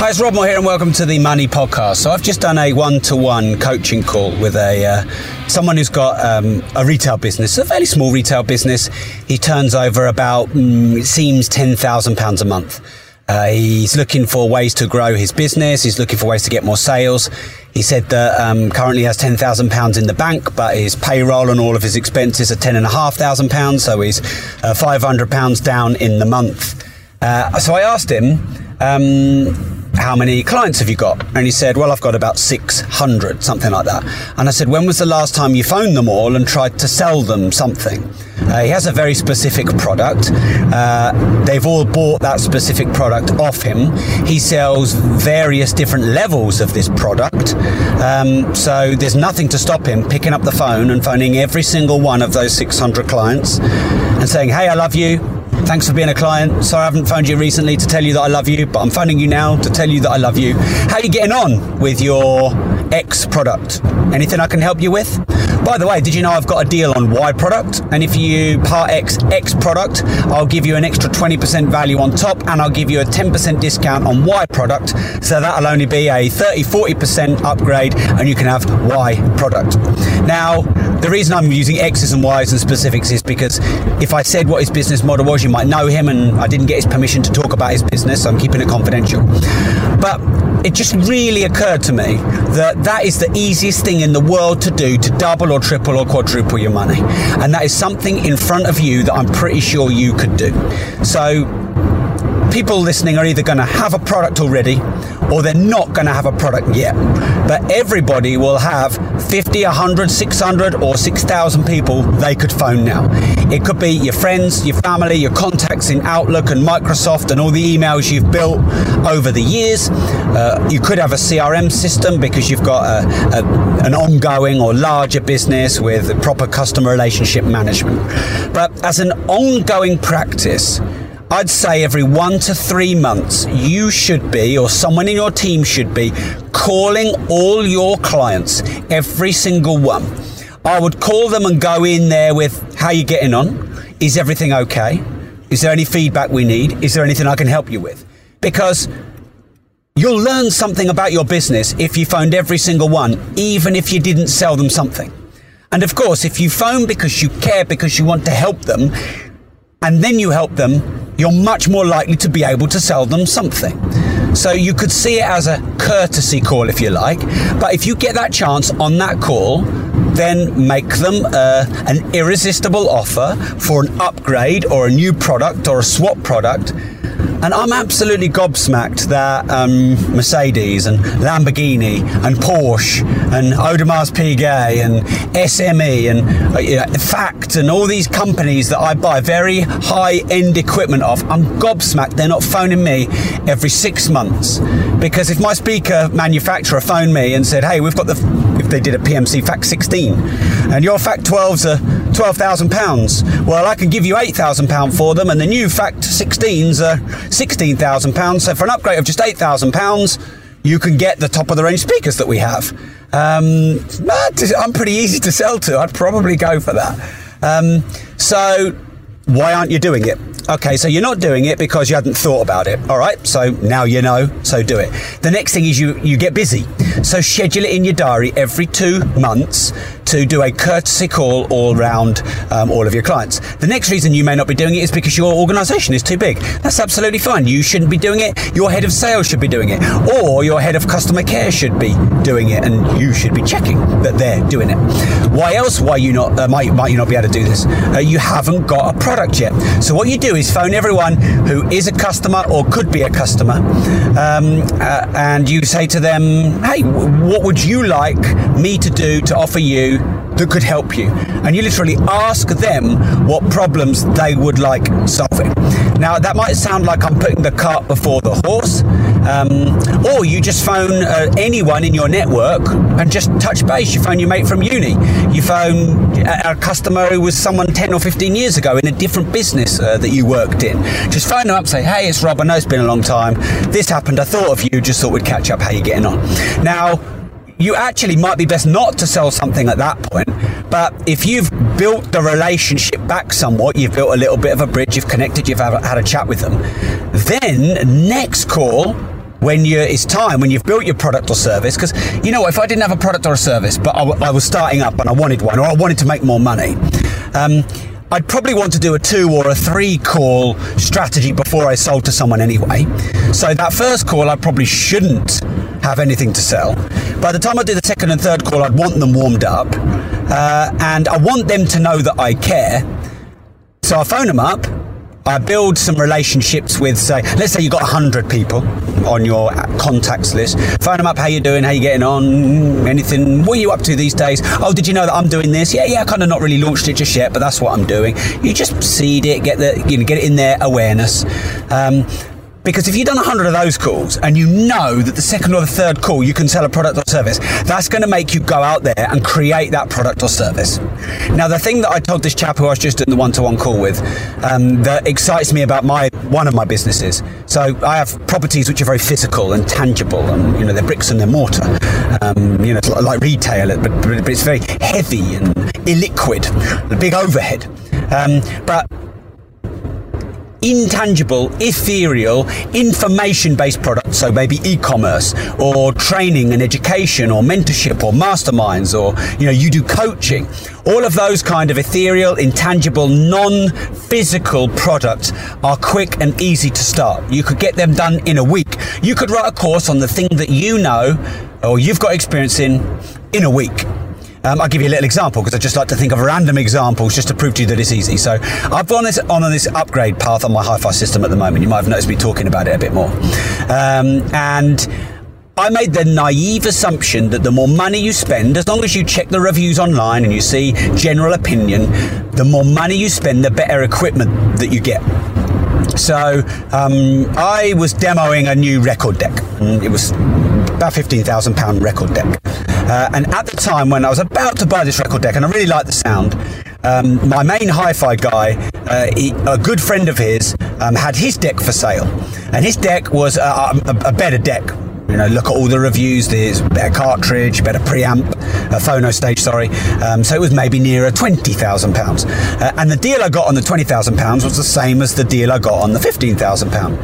Hi, it's Rob Moore here, and welcome to the Money Podcast. So I've just done a one-to-one coaching call with a uh, someone who's got um, a retail business, a fairly small retail business. He turns over about mm, it seems ten thousand pounds a month. Uh, he's looking for ways to grow his business. He's looking for ways to get more sales. He said that um, currently has ten thousand pounds in the bank, but his payroll and all of his expenses are ten and a half thousand pounds. So he's uh, five hundred pounds down in the month. Uh, so I asked him. Um, how many clients have you got? And he said, well, I've got about 600, something like that. And I said, when was the last time you phoned them all and tried to sell them something? Uh, he has a very specific product. Uh, they've all bought that specific product off him. He sells various different levels of this product. Um, so there's nothing to stop him picking up the phone and phoning every single one of those 600 clients and saying, hey, I love you. Thanks for being a client. Sorry I haven't phoned you recently to tell you that I love you, but I'm phoning you now to tell you that I love you. How are you getting on with your X product? Anything I can help you with? By the way, did you know I've got a deal on Y product? And if you part X X product, I'll give you an extra 20% value on top and I'll give you a 10% discount on Y product. So that'll only be a 30 40% upgrade and you can have Y product. Now, the reason I'm using X's and Y's and specifics is because if I said what his business model was, you might know him and I didn't get his permission to talk about his business, so I'm keeping it confidential. But it just really occurred to me that that is the easiest thing in the world to do to double or triple or quadruple your money. And that is something in front of you that I'm pretty sure you could do. So people listening are either going to have a product already or they're not going to have a product yet. But everybody will have 50, 100, 600, or 6,000 people they could phone now. It could be your friends, your family, your contacts in Outlook and Microsoft, and all the emails you've built over the years. Uh, you could have a CRM system because you've got a, a, an ongoing or larger business with proper customer relationship management. But as an ongoing practice, I'd say every one to three months, you should be, or someone in your team should be, calling all your clients, every single one. I would call them and go in there with, How you getting on? Is everything okay? Is there any feedback we need? Is there anything I can help you with? Because you'll learn something about your business if you phoned every single one, even if you didn't sell them something. And of course, if you phone because you care, because you want to help them, and then you help them, you're much more likely to be able to sell them something. So you could see it as a courtesy call, if you like. But if you get that chance on that call, then make them uh, an irresistible offer for an upgrade or a new product or a swap product and I'm absolutely gobsmacked that um, Mercedes and Lamborghini and Porsche and Audemars Piguet and SME and uh, you know, Fact and all these companies that I buy very high end equipment of, I'm gobsmacked they're not phoning me every six months. Because if my speaker manufacturer phoned me and said, hey, we've got the, if they did a PMC Fact 16 and your Fact 12's are £12,000, well, I can give you £8,000 for them and the new Fact 16's are £16,000. So for an upgrade of just £8,000, you can get the top of the range speakers that we have. Um, I'm pretty easy to sell to. I'd probably go for that. Um, so why aren't you doing it? Okay, so you're not doing it because you hadn't thought about it. All right, so now you know, so do it. The next thing is you you get busy. So schedule it in your diary every two months to do a courtesy call all around um, all of your clients. The next reason you may not be doing it is because your organization is too big. That's absolutely fine. You shouldn't be doing it. Your head of sales should be doing it, or your head of customer care should be doing it, and you should be checking that they're doing it. Why else? Why you not? Uh, might might you not be able to do this? Uh, you haven't got a product yet. So what you do is phone everyone who is a customer or could be a customer, um, uh, and you say to them, "Hey, what would you like me to do to offer you that could help you?" And you literally ask them what problems they would like solving. Now, that might sound like I'm putting the cart before the horse, um, or you just phone uh, anyone in your network and just touch base. You phone your mate from uni, you phone a, a customer who was someone 10 or 15 years ago in a different business uh, that you worked in. Just phone them up, say, hey, it's Rob, I know it's been a long time. This happened, I thought of you, just thought we'd catch up, how you getting on. Now, you actually might be best not to sell something at that point. But if you've built the relationship back somewhat, you've built a little bit of a bridge, you've connected, you've had a chat with them, then next call when you it's time when you've built your product or service because you know if I didn't have a product or a service but I, I, was starting up and I wanted one or I wanted to make more money um, I'd probably want to do a two or a three call strategy before I sold to someone anyway. So that first call, I probably shouldn't have anything to sell. By the time I do the second and third call, I'd want them warmed up. Uh, and I want them to know that I care. So I phone them up Build some relationships with, say, let's say you've got 100 people on your contacts list. Phone them up, how you doing, how you getting on, anything, what are you up to these days? Oh, did you know that I'm doing this? Yeah, yeah, kind of not really launched it just yet, but that's what I'm doing. You just seed it, get the, you know, get it in their awareness. Um, because if you've done 100 of those calls and you know that the second or the third call you can sell a product or service, that's going to make you go out there and create that product or service. Now, the thing that I told this chap who I was just doing the one to one call with um, that excites me about my one of my businesses. So I have properties which are very physical and tangible, and you know they're bricks and they're mortar. Um, you know, like retail, but, but it's very heavy and illiquid, a big overhead. Um, but intangible, ethereal, information based products. So maybe e commerce or training and education or mentorship or masterminds or, you know, you do coaching. All of those kind of ethereal, intangible, non physical products are quick and easy to start. You could get them done in a week. You could write a course on the thing that you know or you've got experience in in a week. Um, I'll give you a little example because I just like to think of random examples just to prove to you that it's easy. So I've gone this, on this upgrade path on my hi-fi system at the moment. You might have noticed me talking about it a bit more. Um, and I made the naive assumption that the more money you spend, as long as you check the reviews online and you see general opinion, the more money you spend, the better equipment that you get. So um, I was demoing a new record deck. It was about £15,000 record deck. Uh, and at the time when I was about to buy this record deck, and I really liked the sound, um, my main hi-fi guy, uh, he, a good friend of his, um, had his deck for sale, and his deck was a, a, a better deck. You know, look at all the reviews. There's better cartridge, better preamp, a phono stage. Sorry, um, so it was maybe nearer twenty thousand uh, pounds. And the deal I got on the twenty thousand pounds was the same as the deal I got on the fifteen thousand pound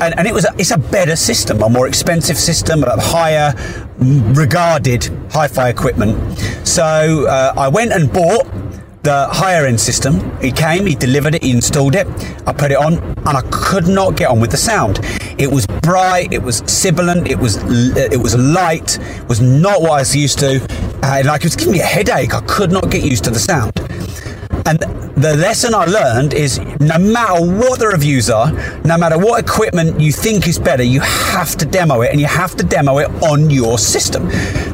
and, and, it was a, it's a better system, a more expensive system, a higher regarded hi-fi equipment. So uh, I went and bought the higher end system. He came, he delivered it, he installed it. I put it on, and I could not get on with the sound. It was bright, it was sibilant, it was it was light, was not what I was used to. Uh, like it was giving me a headache. I could not get used to the sound. And the lesson I learned is no matter what the reviews are, no matter what equipment you think is better, you have to demo it and you have to demo it on your system.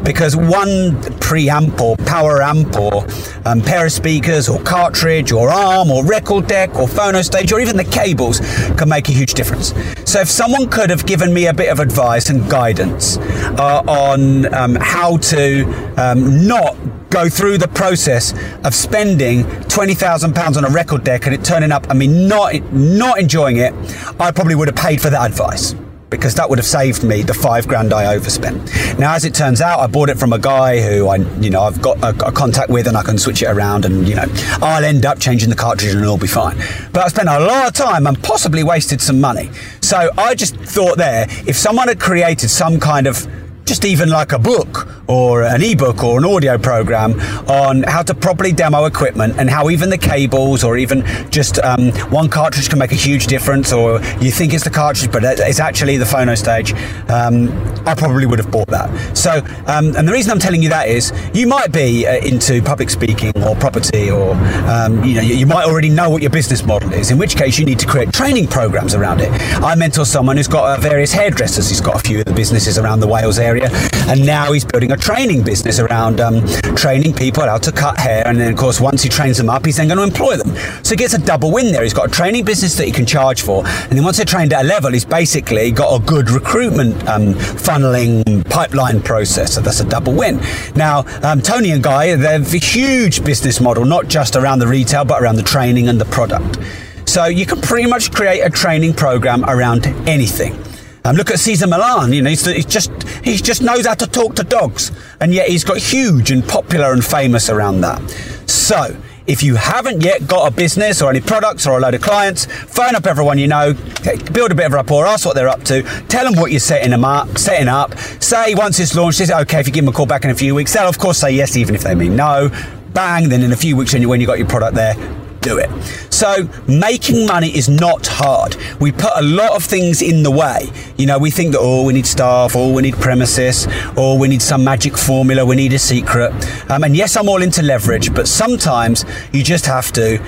Because one preamp or power amp or um, pair of speakers or cartridge or arm or record deck or phono stage or even the cables can make a huge difference. So if someone could have given me a bit of advice and guidance uh, on um, how to um, not go through the process of spending twenty thousand pounds on a record deck and it turning up I mean not not enjoying it, I probably would have paid for that advice because that would have saved me the five grand I overspent. Now, as it turns out, I bought it from a guy who I, you know, I've got a, a, contact with and I can switch it around and, you know, I'll end up changing the cartridge and it'll be fine. But I spent a lot of time and possibly wasted some money. So I just thought there, if someone had created some kind of just even like a book or an ebook or an audio program on how to properly demo equipment and how even the cables or even just um, one cartridge can make a huge difference or you think it's the cartridge but it's actually the phono stage. Um, I probably would have bought that. So um, and the reason I'm telling you that is you might be uh, into public speaking or property or um, you know you might already know what your business model is in which case you need to create training programs around it. I mentor someone who's got uh, various hairdressers. He's got a few of the businesses around the Wales area area, and now he's building a training business around um, training people how to cut hair. And then, of course, once he trains them up, he's then going to employ them. So he gets a double win there. He's got a training business that he can charge for, and then once they're trained at a level, he's basically got a good recruitment um, funneling pipeline process. So that's a double win. Now, um, Toni and Guy, they're a huge business model, not just around the retail, but around the training and the product. So you can pretty much create a training program around anything. Um, look at Cesar Millan. You know, he's, he's, just he just knows how to talk to dogs, and yet he's got huge and popular and famous around that. So. If you haven't yet got a business or any products or a load of clients, phone up everyone you know, build a bit of rapport, ask what they're up to, tell them what you're setting them up, setting up. Say once it's launched, is it okay if you give them a call back in a few weeks? They'll of course say yes, even if they mean no. Bang! Then in a few weeks, when you got your product there, do it. So making money is not hard. We put a lot of things in the way. You know, we think that, oh, we need staff, or oh, we need premises, or we need some magic formula, we need a secret. Um, and yes, I'm all into leverage, but sometimes you just have to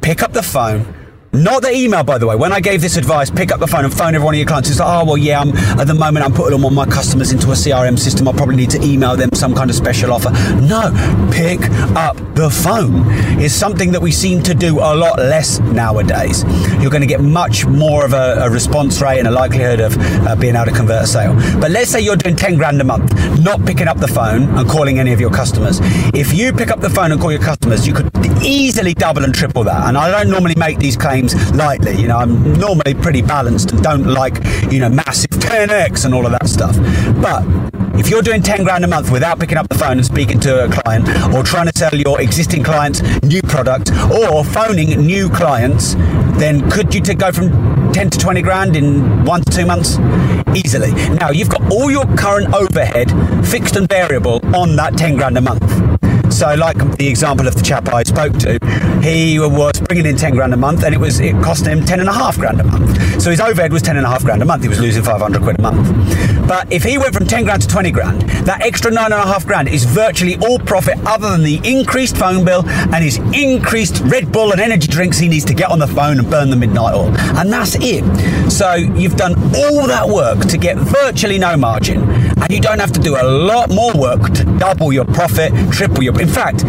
pick up the phone, not the email, by the way. When I gave this advice, pick up the phone and phone every one of your clients. It's like, oh, well, yeah, I'm, at the moment I'm putting all my customers into a CRM system. I'll probably need to email them some kind of special offer. No, pick up the phone. It's something that we seem to do a lot less nowadays. You're going to get much more of a, a response rate and a likelihood of uh, being able to convert a sale. But let's say you're doing 10 grand a month, not picking up the phone and calling any of your customers. If you pick up the phone and call your customers, you could easily double and triple that. And I don't normally make these claims lightly. You know, I'm normally pretty balanced and don't like, you know, massive 10x and all of that stuff. But if you're doing 10 grand a month without picking up the phone and speaking to a client or trying to sell your existing clients new product or phoning new clients, then could you go from 10 to 20 grand in one to two months? Easily. Now, you've got all your current overhead fixed and variable on that 10 grand a month. So, like the example of the chap I spoke to, he was bringing in 10 grand a month and it was it cost him 10 and a half grand a month. So his overhead was 10 and a half grand a month. He was losing 500 quid a month. But if he went from 10 grand to 20 grand, that extra nine and a half grand is virtually all profit other than the increased phone bill and his increased Red Bull and energy drinks he needs to get on the phone and burn the midnight oil. And that's it. So you've done all that work to get virtually no margin and you don't have to do a lot more work to double your profit, triple your in fact,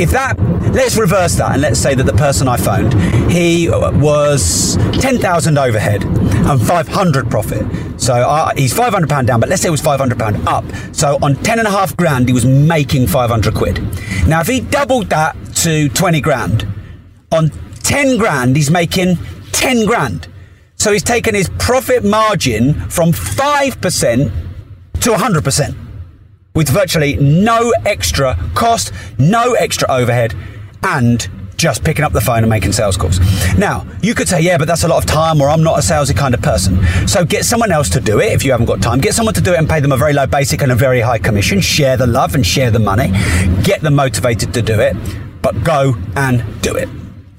if that, let's reverse that and let's say that the person I phoned, he was 10,000 overhead and 500 profit. So uh, he's 500 pound down, but let's say it was 500 pound up. So on 10 and a half grand, he was making 500 quid. Now, if he doubled that to 20 grand, on 10 grand, he's making 10 grand. So he's taken his profit margin from 5% to 100% with virtually no extra cost, no extra overhead, and just picking up the phone and making sales calls. Now, you could say, yeah, but that's a lot of time, or I'm not a salesy kind of person. So get someone else to do it if you haven't got time. Get someone to do it and pay them a very low basic and a very high commission. Share the love and share the money. Get them motivated to do it, but go and do it.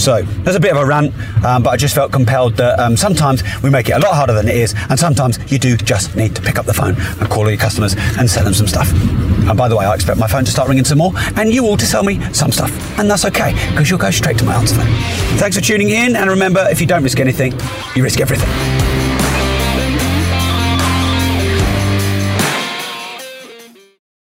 So there's a bit of a rant, um, but I just felt compelled that um, sometimes we make it a lot harder than it is, and sometimes you do just need to pick up the phone and call all your customers and sell them some stuff. And by the way, I expect my phone to start ringing some more, and you all to sell me some stuff, and that's okay because you'll go straight to my answer phone. Thanks for tuning in, and remember, if you don't risk anything, you risk everything.